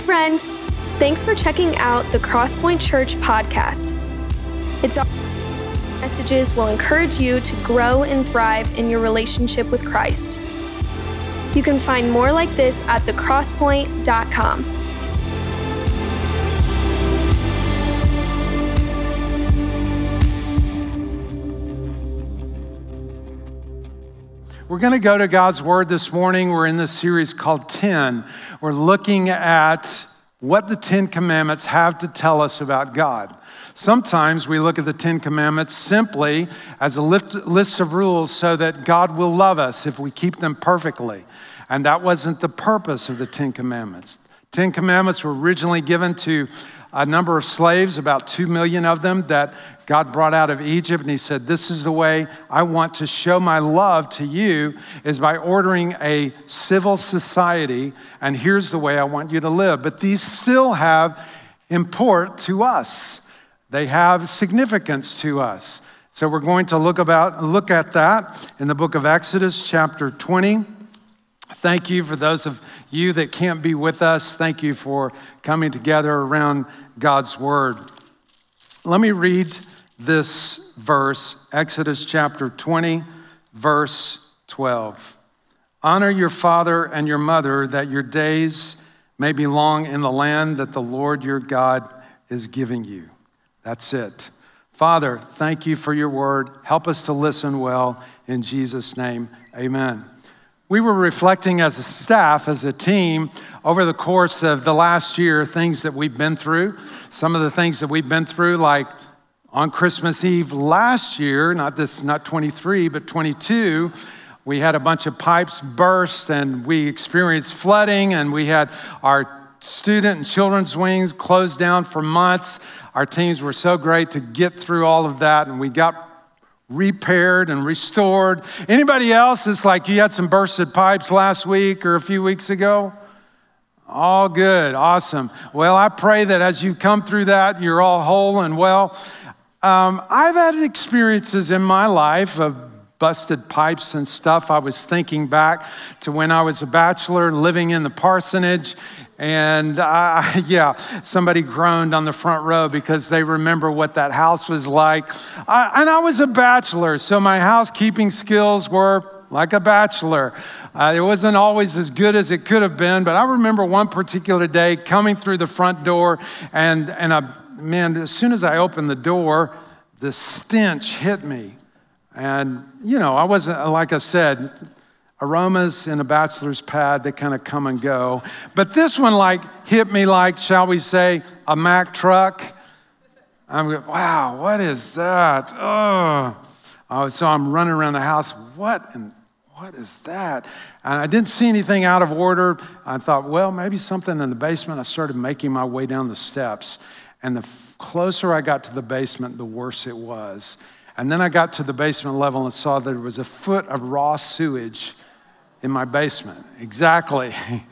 Friend! Thanks for checking out the Crosspoint Church podcast. It's our messages will encourage you to grow and thrive in your relationship with Christ. You can find more like this at thecrosspoint.com. We're going to go to God's Word this morning. We're in this series called 10. We're looking at what the Ten Commandments have to tell us about God. Sometimes we look at the Ten Commandments simply as a list of rules so that God will love us if we keep them perfectly. And that wasn't the purpose of the Ten Commandments. Ten Commandments were originally given to a number of slaves, about two million of them, that God brought out of Egypt. And he said, This is the way I want to show my love to you, is by ordering a civil society. And here's the way I want you to live. But these still have import to us, they have significance to us. So we're going to look, about, look at that in the book of Exodus, chapter 20. Thank you for those of you that can't be with us. Thank you for coming together around God's word. Let me read this verse, Exodus chapter 20, verse 12. Honor your father and your mother, that your days may be long in the land that the Lord your God is giving you. That's it. Father, thank you for your word. Help us to listen well. In Jesus' name, amen. We were reflecting as a staff, as a team, over the course of the last year, things that we've been through. Some of the things that we've been through, like on Christmas Eve last year, not this, not 23, but 22, we had a bunch of pipes burst and we experienced flooding and we had our student and children's wings closed down for months. Our teams were so great to get through all of that and we got repaired and restored. Anybody else is like you had some bursted pipes last week or a few weeks ago? All good, awesome. Well, I pray that as you come through that, you're all whole and well. Um, I've had experiences in my life of busted pipes and stuff. I was thinking back to when I was a bachelor living in the parsonage and I, yeah, somebody groaned on the front row because they remember what that house was like. I, and I was a bachelor, so my housekeeping skills were like a bachelor. Uh, it wasn't always as good as it could have been, but I remember one particular day coming through the front door, and, and I, man, as soon as I opened the door, the stench hit me. And, you know, I wasn't, like I said, aromas in a bachelor's pad, they kind of come and go. But this one, like, hit me like, shall we say, a Mack truck. I'm going, wow, what is that? Oh. oh. So I'm running around the house. What and what is that? And I didn't see anything out of order. I thought, well, maybe something in the basement. I started making my way down the steps. And the closer I got to the basement, the worse it was. And then I got to the basement level and saw that there was a foot of raw sewage in my basement. Exactly.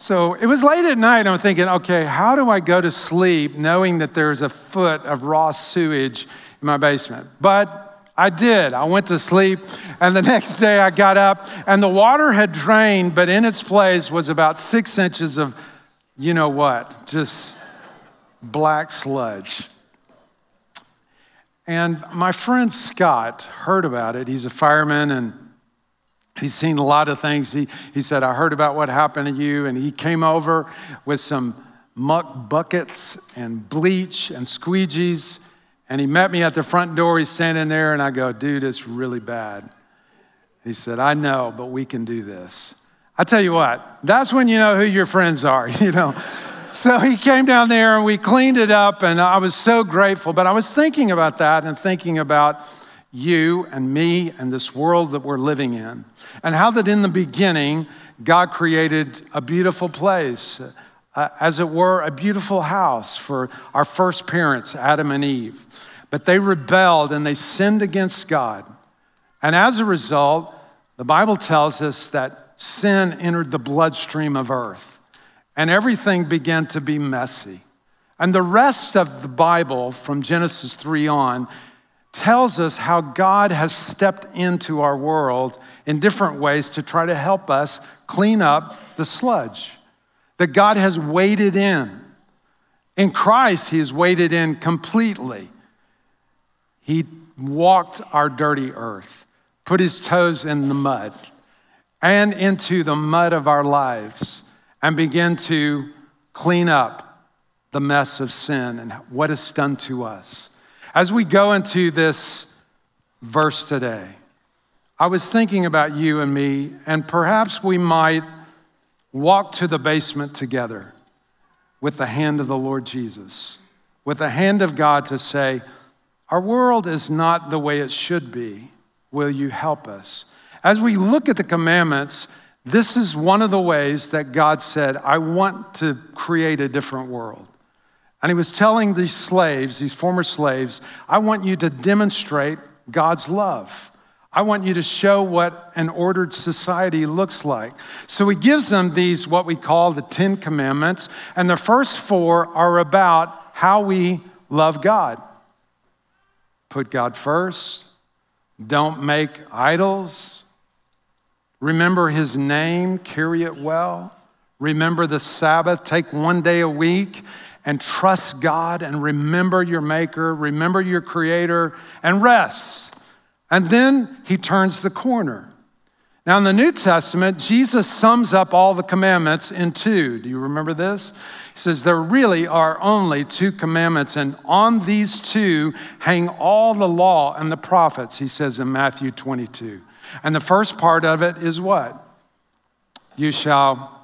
So it was late at night. I'm thinking, okay, how do I go to sleep knowing that there's a foot of raw sewage in my basement? But I did. I went to sleep, and the next day I got up, and the water had drained, but in its place was about six inches of, you know what, just black sludge. And my friend Scott heard about it. He's a fireman and He's seen a lot of things. He, he said, I heard about what happened to you. And he came over with some muck buckets and bleach and squeegees. And he met me at the front door. He's standing there, and I go, Dude, it's really bad. He said, I know, but we can do this. I tell you what, that's when you know who your friends are, you know. So he came down there and we cleaned it up, and I was so grateful. But I was thinking about that and thinking about you and me and this world that we're living in. And how that in the beginning, God created a beautiful place, uh, as it were, a beautiful house for our first parents, Adam and Eve. But they rebelled and they sinned against God. And as a result, the Bible tells us that sin entered the bloodstream of earth and everything began to be messy. And the rest of the Bible from Genesis 3 on tells us how God has stepped into our world in different ways to try to help us clean up the sludge. that God has waded in. In Christ, He has waded in completely. He walked our dirty earth, put His toes in the mud and into the mud of our lives, and begin to clean up the mess of sin and what it's done to us. As we go into this verse today, I was thinking about you and me, and perhaps we might walk to the basement together with the hand of the Lord Jesus, with the hand of God to say, Our world is not the way it should be. Will you help us? As we look at the commandments, this is one of the ways that God said, I want to create a different world. And he was telling these slaves, these former slaves, I want you to demonstrate God's love. I want you to show what an ordered society looks like. So he gives them these, what we call the Ten Commandments, and the first four are about how we love God. Put God first, don't make idols, remember his name, carry it well, remember the Sabbath, take one day a week. And trust God and remember your Maker, remember your Creator, and rest. And then he turns the corner. Now, in the New Testament, Jesus sums up all the commandments in two. Do you remember this? He says, There really are only two commandments, and on these two hang all the law and the prophets, he says in Matthew 22. And the first part of it is what? You shall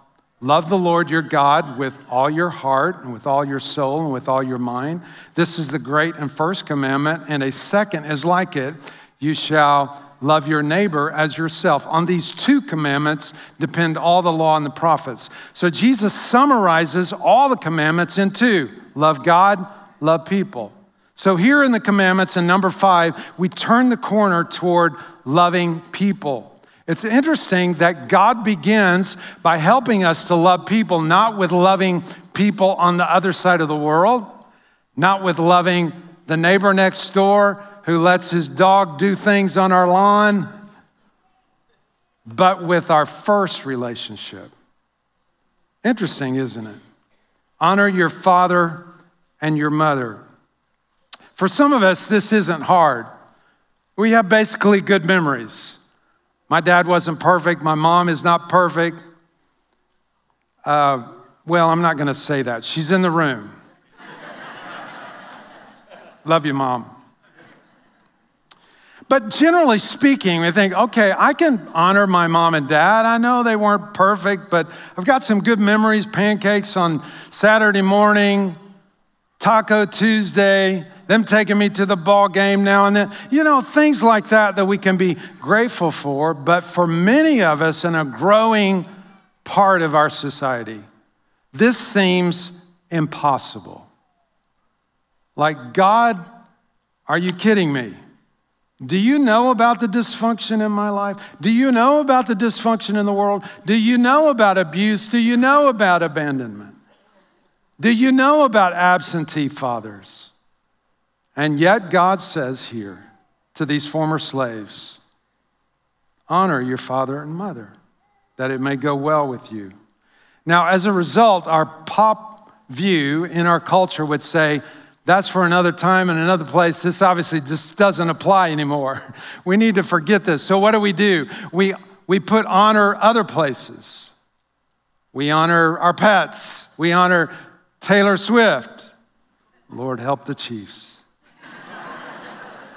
Love the Lord your God with all your heart and with all your soul and with all your mind. This is the great and first commandment, and a second is like it you shall love your neighbor as yourself. On these two commandments depend all the law and the prophets. So Jesus summarizes all the commandments in two love God, love people. So here in the commandments in number five, we turn the corner toward loving people. It's interesting that God begins by helping us to love people, not with loving people on the other side of the world, not with loving the neighbor next door, who lets his dog do things on our lawn, but with our first relationship. Interesting, isn't it? Honor your father and your mother. For some of us, this isn't hard. We have basically good memories. My dad wasn't perfect. My mom is not perfect. Uh, well, I'm not going to say that. She's in the room. Love you, mom. But generally speaking, we think, okay, I can honor my mom and dad. I know they weren't perfect, but I've got some good memories pancakes on Saturday morning, Taco Tuesday, them taking me to the ball game now and then. You know, things like that that we can be grateful for. But for many of us in a growing part of our society, this seems impossible. Like, God, are you kidding me? Do you know about the dysfunction in my life? Do you know about the dysfunction in the world? Do you know about abuse? Do you know about abandonment? Do you know about absentee fathers? And yet, God says here to these former slaves honor your father and mother, that it may go well with you. Now, as a result, our pop view in our culture would say, that's for another time and another place. This obviously just doesn't apply anymore. We need to forget this. So, what do we do? We, we put honor other places. We honor our pets. We honor Taylor Swift. Lord, help the Chiefs.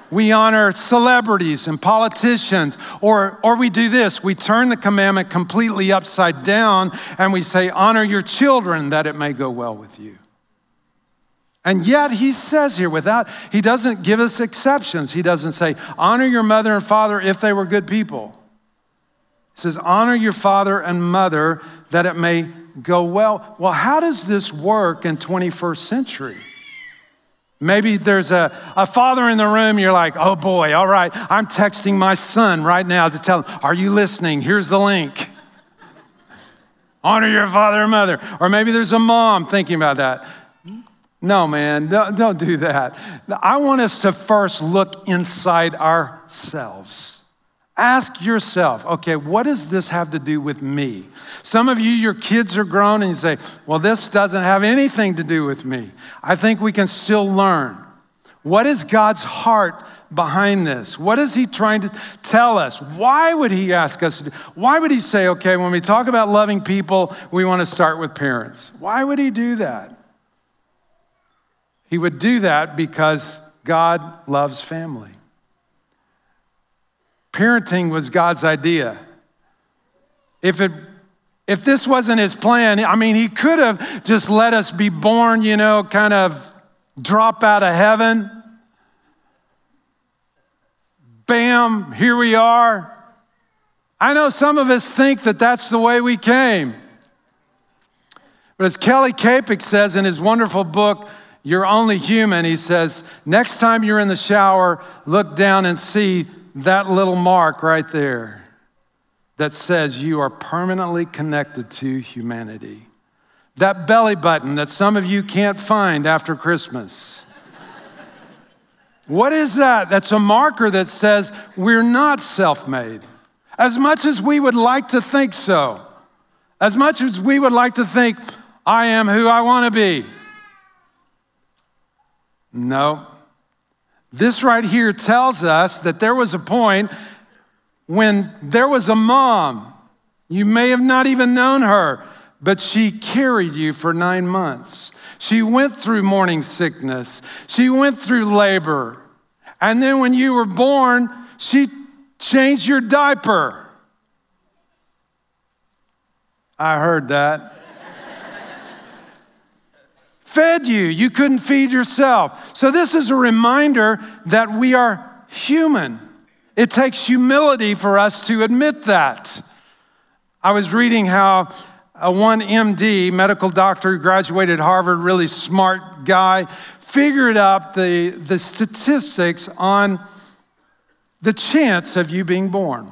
We honor celebrities and politicians, or, or we do this we turn the commandment completely upside down and we say, Honor your children that it may go well with you. And yet he says here, without, he doesn't give us exceptions. He doesn't say, honor your mother and father if they were good people. He says, honor your father and mother that it may go well. Well, how does this work in 21st century? Maybe there's a, a father in the room, you're like, oh boy, all right, I'm texting my son right now to tell him, are you listening? Here's the link. Honor your father and mother. Or maybe there's a mom thinking about that. No, man, don't, don't do that. I want us to first look inside ourselves Ask yourself, okay, what does this have to do with me? Some of you, your kids are grown and you say, well, this doesn't have anything to do with me. I think we can still learn. What is God's heart behind this? What is He trying to tell us? Why would He ask us to do? Why would He say, okay, when we talk about loving people, we want to start with parents? Why would He do that? He would do that because God loves family. Parenting was God's idea. If it if this wasn't his plan, I mean, he could have just let us be born, you know, kind of drop out of heaven. Bam, here we are. I know some of us think that that's the way we came. But as Kelly Kapic says in his wonderful book, You're Only Human, he says, next time you're in the shower, look down and see that little mark right there that says you are permanently connected to humanity. That belly button that some of you can't find after Christmas. what is that? That's a marker that says we're not self made. As much as we would like to think so, as much as we would like to think, I am who I want to be. No, this right here tells us that there was a point when there was a mom. You may have not even known her, but she carried you for nine months. She went through morning sickness, she went through labor. And then when you were born, she changed your diaper. I heard that fed you. You couldn't feed yourself. So, this is a reminder that we are human. It takes humility for us to admit that. I was reading how a one MD, medical doctor who graduated Harvard, really smart guy, figured out the, the statistics on the chance of you being born.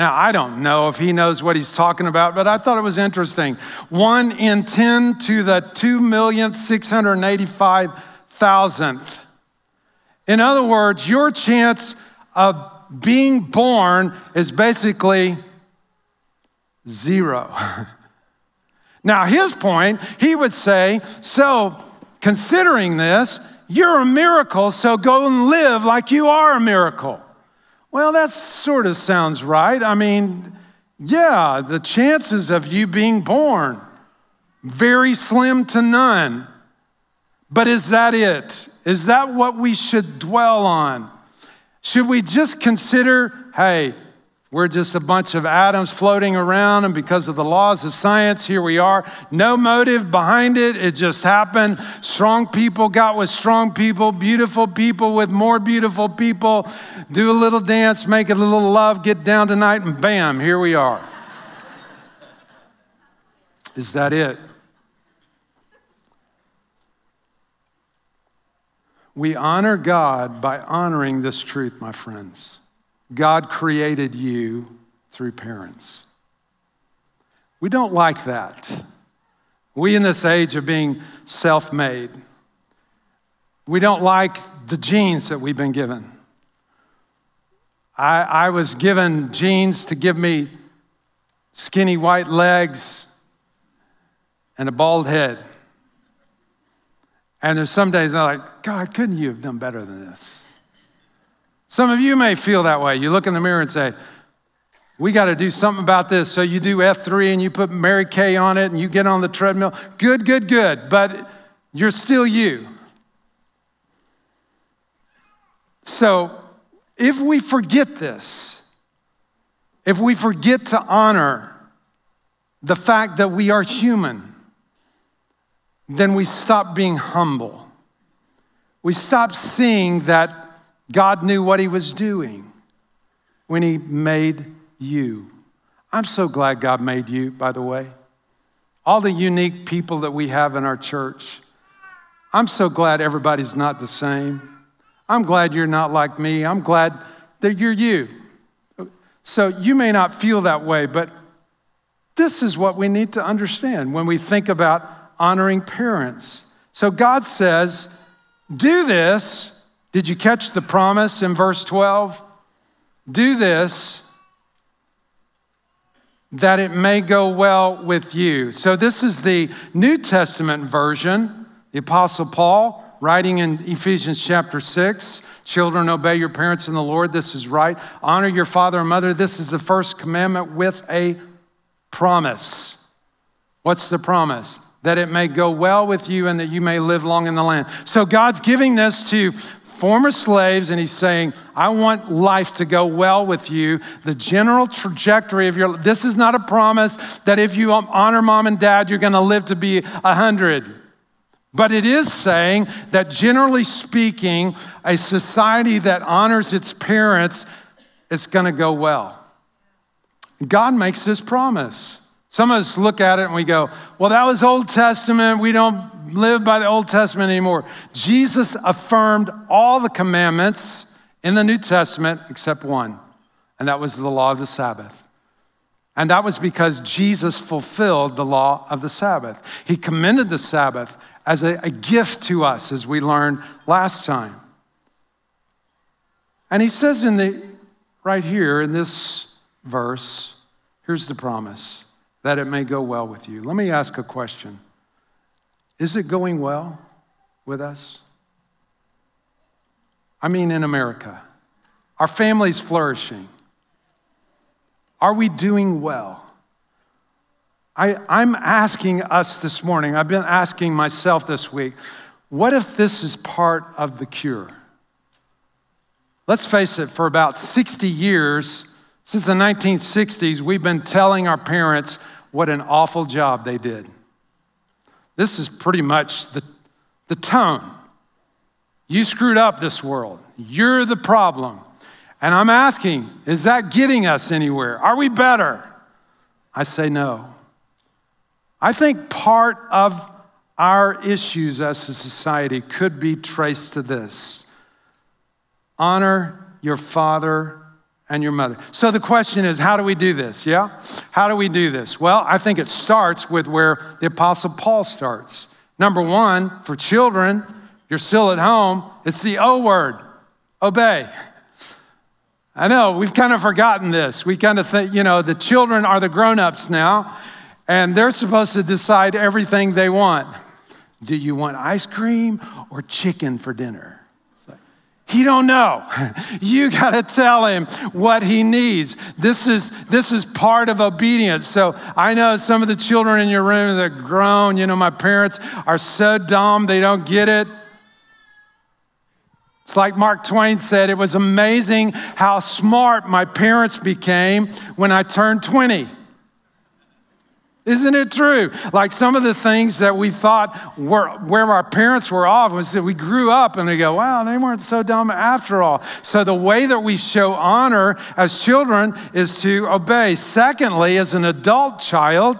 Now, I don't know if he knows what he's talking about, but I thought it was interesting. One in 10 to the 2,685,000th. In other words, your chance of being born is basically zero. now, his point, he would say, so considering this, you're a miracle, so go and live like you are a miracle. Well, that sort of sounds right. I mean, yeah, the chances of you being born, very slim to none. But is that it? Is that what we should dwell on? Should we just consider, hey, we're just a bunch of atoms floating around, and because of the laws of science, here we are. No motive behind it. It just happened. Strong people got with strong people, beautiful people with more beautiful people. Do a little dance, make a little love, get down tonight, and bam, here we are. Is that it? We honor God by honoring this truth, my friends. God created you through parents. We don't like that. We, in this age of being self made, we don't like the genes that we've been given. I, I was given genes to give me skinny white legs and a bald head. And there's some days I'm like, God, couldn't you have done better than this? Some of you may feel that way. You look in the mirror and say, we got to do something about this. So you do F3 and you put Mary Kay on it and you get on the treadmill. Good, good, good. But you're still you. So if we forget this, if we forget to honor the fact that we are human, then we stop being humble. We stop seeing that God knew what He was doing when He made you. I'm so glad God made you, by the way. All the unique people that we have in our church. I'm so glad everybody's not the same. I'm glad you're not like me. I'm glad that you're you. So you may not feel that way, but this is what we need to understand when we think about honoring parents. So God says, do this did you catch the promise in verse 12? Do this that it may go well with you. So, this is the New Testament version. The Apostle Paul writing in Ephesians chapter 6 Children, obey your parents in the Lord. This is right. Honor your father and mother. This is the first commandment with a promise. What's the promise? That it may go well with you and that you may live long in the land. So God's giving this to former slaves, and he's saying, I want life to go well with you. The general trajectory of your this is not a promise that if you honor mom and dad, you're gonna live to be a hundred. But it is saying that generally speaking, a society that honors its parents, it's gonna go well. God makes this promise. Some of us look at it and we go, well, that was Old Testament. We don't live by the Old Testament anymore. Jesus affirmed all the commandments in the New Testament except one, and that was the law of the Sabbath. And that was because Jesus fulfilled the law of the Sabbath. He commended the Sabbath as a, a gift to us, as we learned last time. And he says in the right here in this verse, here's the promise that it may go well with you. Let me ask a question Is it going well with us? I mean, in America, our family's flourishing. Are we doing well? I, I'm asking us this morning, I've been asking myself this week, what if this is part of the cure? Let's face it, for about 60 years, since the 1960s, we've been telling our parents what an awful job they did. This is pretty much the, the tone. You screwed up this world. You're the problem. And I'm asking, is that getting us anywhere? Are we better? I say no. I think part of our issues as a society could be traced to this honor your father and your mother. So the question is, how do we do this? Yeah? How do we do this? Well, I think it starts with where the Apostle Paul starts. Number one, for children, you're still at home, it's the O word obey. I know, we've kind of forgotten this. We kind of think, you know, the children are the grown ups now, and they're supposed to decide everything they want. Do you want ice cream or chicken for dinner? He don't know. You got to tell him what he needs. This is this is part of obedience. So I know some of the children in your room that are grown. You know, my parents are so dumb they don't get it. It's like Mark Twain said, it was amazing how smart my parents became when I turned 20. Isn't it true? Like some of the things that we thought were where our parents were off was that we grew up and they go, wow, they weren't so dumb after all. So the way that we show honor as children is to obey. Secondly, as an adult child,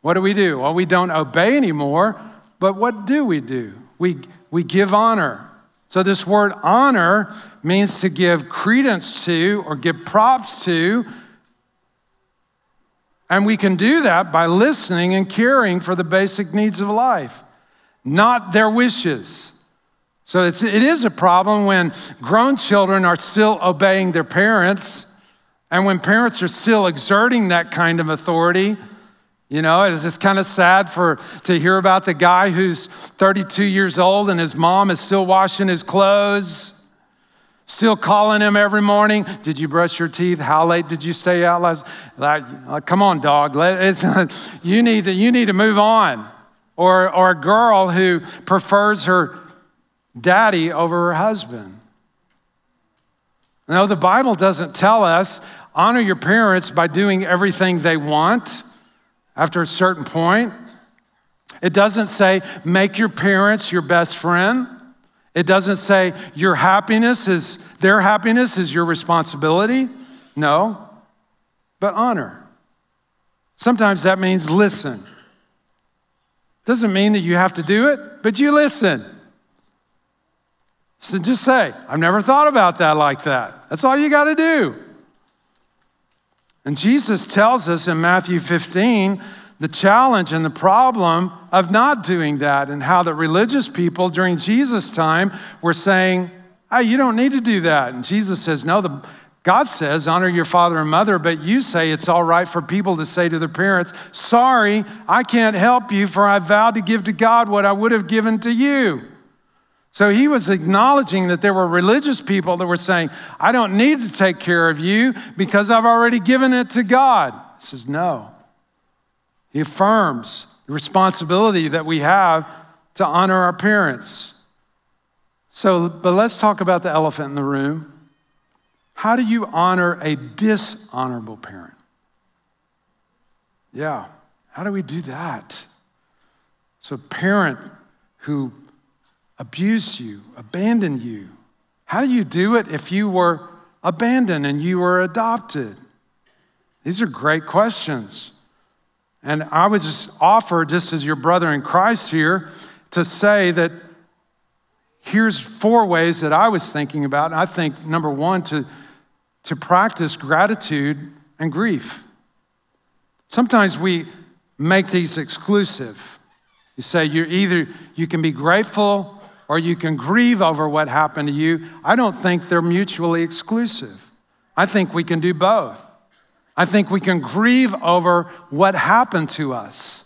what do we do? Well, we don't obey anymore, but what do we do? We, we give honor. So this word honor means to give credence to or give props to and we can do that by listening and caring for the basic needs of life, not their wishes. So it's, it is a problem when grown children are still obeying their parents, and when parents are still exerting that kind of authority. You know, it's just kind of sad for to hear about the guy who's 32 years old and his mom is still washing his clothes Still calling him every morning. Did you brush your teeth? How late did you stay out last? Like, like come on, dog. Let, you need to you need to move on. Or or a girl who prefers her daddy over her husband. No, the Bible doesn't tell us honor your parents by doing everything they want after a certain point. It doesn't say make your parents your best friend. It doesn't say your happiness is, their happiness is your responsibility. No, but honor. Sometimes that means listen. Doesn't mean that you have to do it, but you listen. So just say, I've never thought about that like that. That's all you got to do. And Jesus tells us in Matthew 15 the challenge and the problem of not doing that, and how the religious people during Jesus' time were saying, Hey, you don't need to do that. And Jesus says, No, the God says, honor your father and mother, but you say it's all right for people to say to their parents, Sorry, I can't help you, for I vowed to give to God what I would have given to you. So he was acknowledging that there were religious people that were saying, I don't need to take care of you because I've already given it to God. He says, No. He affirms the responsibility that we have to honor our parents. So, but let's talk about the elephant in the room. How do you honor a dishonorable parent? Yeah, how do we do that? So, parent who abused you, abandoned you. How do you do it if you were abandoned and you were adopted? These are great questions. And I was just offered, just as your brother in Christ here, to say that here's four ways that I was thinking about. I think number one, to, to practice gratitude and grief. Sometimes we make these exclusive. You say you're either you can be grateful or you can grieve over what happened to you. I don't think they're mutually exclusive. I think we can do both. I think we can grieve over what happened to us,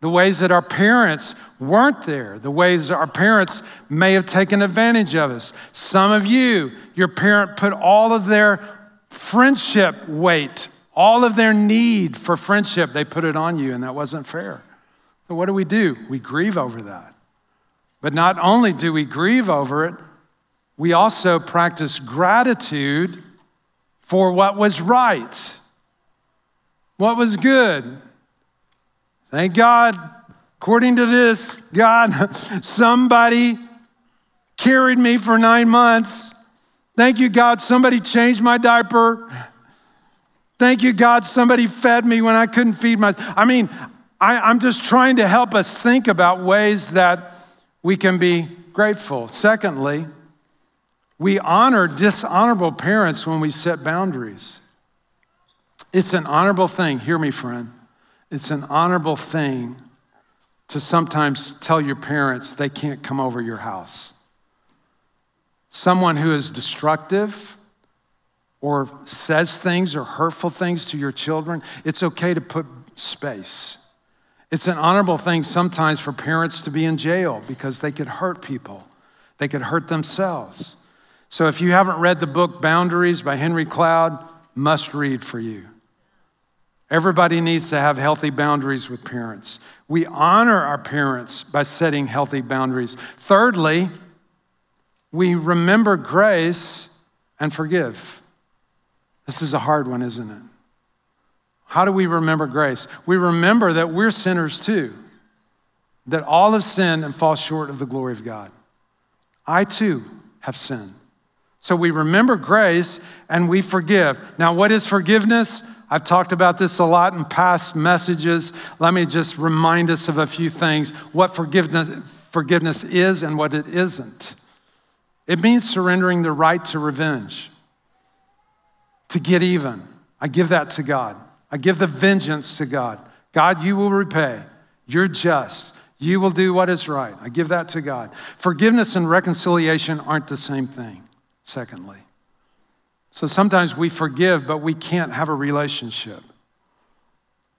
the ways that our parents weren't there, the ways that our parents may have taken advantage of us. Some of you, your parent put all of their friendship weight, all of their need for friendship, they put it on you, and that wasn't fair. So, what do we do? We grieve over that. But not only do we grieve over it, we also practice gratitude for what was right, what was good. Thank God, according to this, God, somebody carried me for nine months. Thank you, God, somebody changed my diaper. Thank you, God, somebody fed me when I couldn't feed myself. I mean, I, am just trying to help us think about ways that we can be grateful. Secondly, we honor dishonorable parents when we set boundaries. It's an honorable thing, hear me, friend. It's an honorable thing to sometimes tell your parents they can't come over your house. Someone who is destructive or says things or hurtful things to your children, it's okay to put space. It's an honorable thing sometimes for parents to be in jail because they could hurt people, they could hurt themselves. So if you haven't read the book Boundaries by Henry Cloud, must read for you. Everybody needs to have healthy boundaries with parents. We honor our parents by setting healthy boundaries. Thirdly, we remember grace and forgive. This is a hard one, isn't it? How do we remember grace? We remember that we're sinners too, that all have sinned and fall short of the glory of God. I too have sinned. So we remember grace and we forgive. Now, what is forgiveness? I've talked about this a lot in past messages. Let me just remind us of a few things what forgiveness, forgiveness is and what it isn't. It means surrendering the right to revenge, to get even. I give that to God. I give the vengeance to God. God, you will repay. You're just. You will do what is right. I give that to God. Forgiveness and reconciliation aren't the same thing, secondly. So sometimes we forgive, but we can't have a relationship.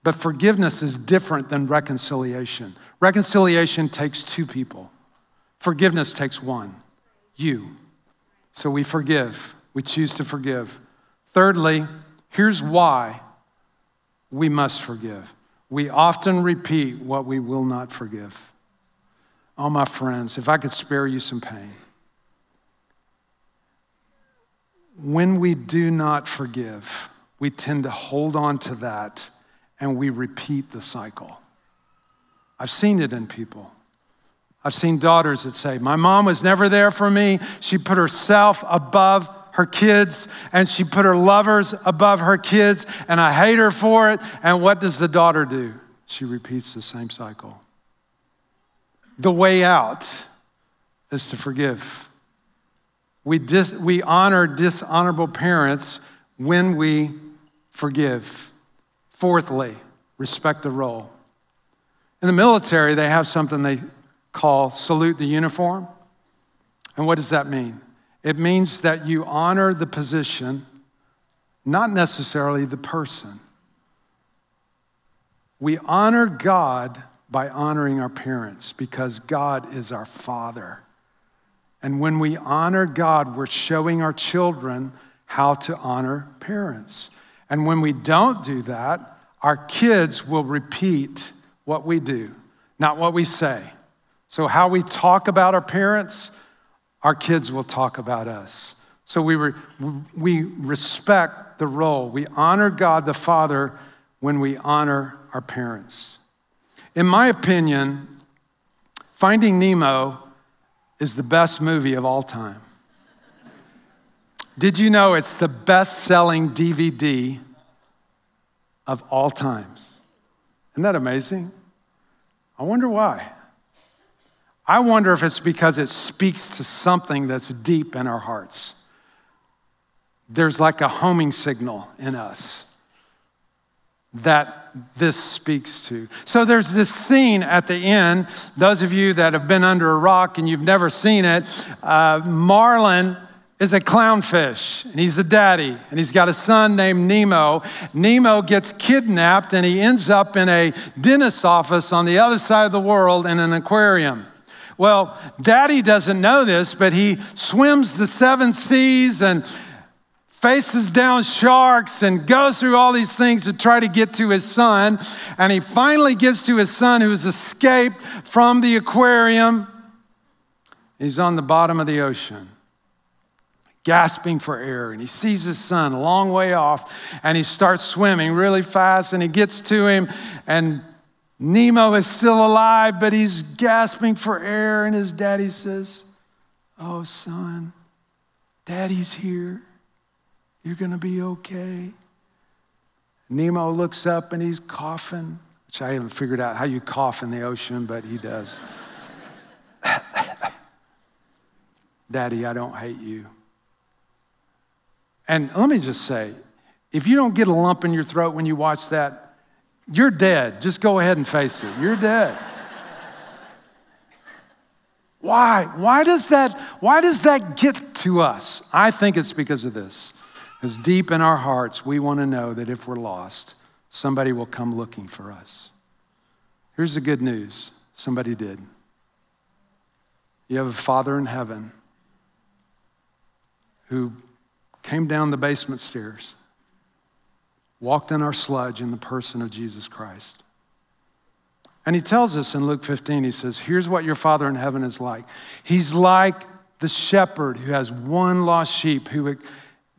But forgiveness is different than reconciliation. Reconciliation takes two people, forgiveness takes one you. So we forgive, we choose to forgive. Thirdly, here's why we must forgive. We often repeat what we will not forgive. Oh, my friends, if I could spare you some pain. When we do not forgive, we tend to hold on to that and we repeat the cycle. I've seen it in people. I've seen daughters that say, My mom was never there for me. She put herself above her kids and she put her lovers above her kids, and I hate her for it. And what does the daughter do? She repeats the same cycle. The way out is to forgive. We, dis- we honor dishonorable parents when we forgive. Fourthly, respect the role. In the military, they have something they call salute the uniform. And what does that mean? It means that you honor the position not necessarily the person. We honor God by honoring our parents because God is our Father. And when we honor God, we're showing our children how to honor parents. And when we don't do that, our kids will repeat what we do, not what we say. So, how we talk about our parents, our kids will talk about us. So, we, re- we respect the role. We honor God the Father when we honor our parents. In my opinion, Finding Nemo is the best movie of all time. Did you know it's the best selling DVD of all times? Isn't that amazing? I wonder why. I wonder if it's because it speaks to something that's deep in our hearts. There's like a homing signal in us that this speaks to. So there's this scene at the end. Those of you that have been under a rock and you've never seen it, uh, Marlin is a clownfish and he's a daddy and he's got a son named Nemo. Nemo gets kidnapped and he ends up in a dentist's office on the other side of the world in an aquarium. Well, daddy doesn't know this, but he swims the seven seas and faces down sharks and goes through all these things to try to get to his son. And he finally gets to his son who's escaped from the aquarium. He's on the bottom of the ocean, gasping for air. And he sees his son a long way off and he starts swimming really fast and he gets to him. And Nemo is still alive, but he's gasping for air. And his daddy says, Oh, son, daddy's here. You're going to be okay. Nemo looks up and he's coughing, which I haven't figured out how you cough in the ocean, but he does. Daddy, I don't hate you. And let me just say if you don't get a lump in your throat when you watch that, you're dead. Just go ahead and face it. You're dead. Why? Why does that why does that get to us? I think it's because of this. Because deep in our hearts, we want to know that if we're lost, somebody will come looking for us. Here's the good news somebody did. You have a Father in heaven who came down the basement stairs, walked in our sludge in the person of Jesus Christ. And he tells us in Luke 15, he says, Here's what your Father in heaven is like. He's like the shepherd who has one lost sheep who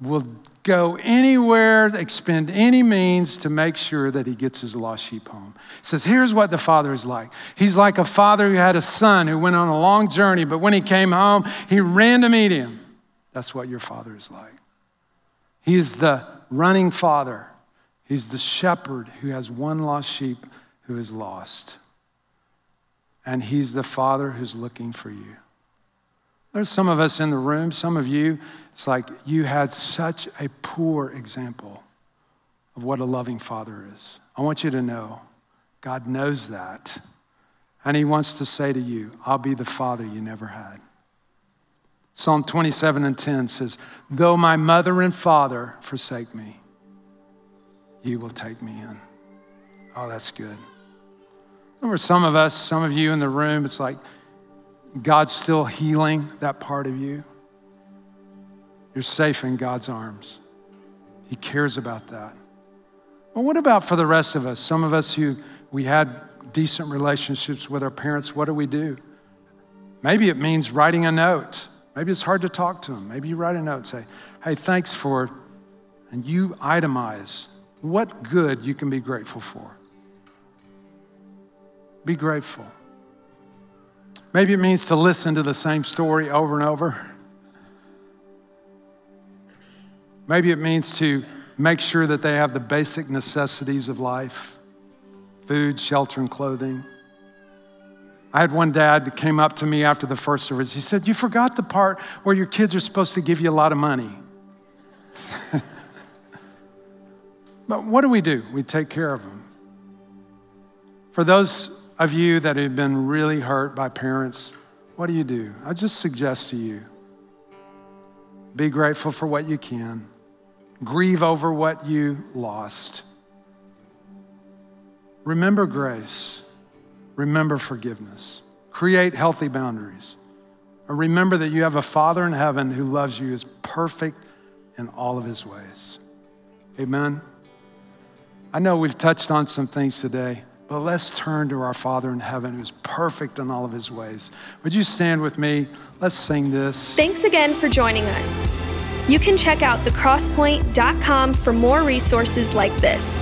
will go anywhere, expend any means to make sure that he gets his lost sheep home. He says, Here's what the father is like. He's like a father who had a son who went on a long journey, but when he came home, he ran to meet him. That's what your father is like. He is the running father, he's the shepherd who has one lost sheep who is lost. And he's the father who's looking for you. There's some of us in the room, some of you it's like you had such a poor example of what a loving father is. I want you to know God knows that. And He wants to say to you, I'll be the father you never had. Psalm 27 and 10 says, Though my mother and father forsake me, you will take me in. Oh, that's good. For some of us, some of you in the room, it's like God's still healing that part of you. You're safe in God's arms. He cares about that. But what about for the rest of us? Some of us who we had decent relationships with our parents, what do we do? Maybe it means writing a note. Maybe it's hard to talk to them. Maybe you write a note and say, hey, thanks for, and you itemize what good you can be grateful for. Be grateful. Maybe it means to listen to the same story over and over. Maybe it means to make sure that they have the basic necessities of life food, shelter, and clothing. I had one dad that came up to me after the first service. He said, You forgot the part where your kids are supposed to give you a lot of money. but what do we do? We take care of them. For those of you that have been really hurt by parents, what do you do? I just suggest to you be grateful for what you can grieve over what you lost. Remember grace. Remember forgiveness. Create healthy boundaries. Or remember that you have a Father in heaven who loves you, is perfect in all of his ways. Amen. I know we've touched on some things today, but let's turn to our Father in heaven who's perfect in all of his ways. Would you stand with me? Let's sing this. Thanks again for joining us. You can check out thecrosspoint.com for more resources like this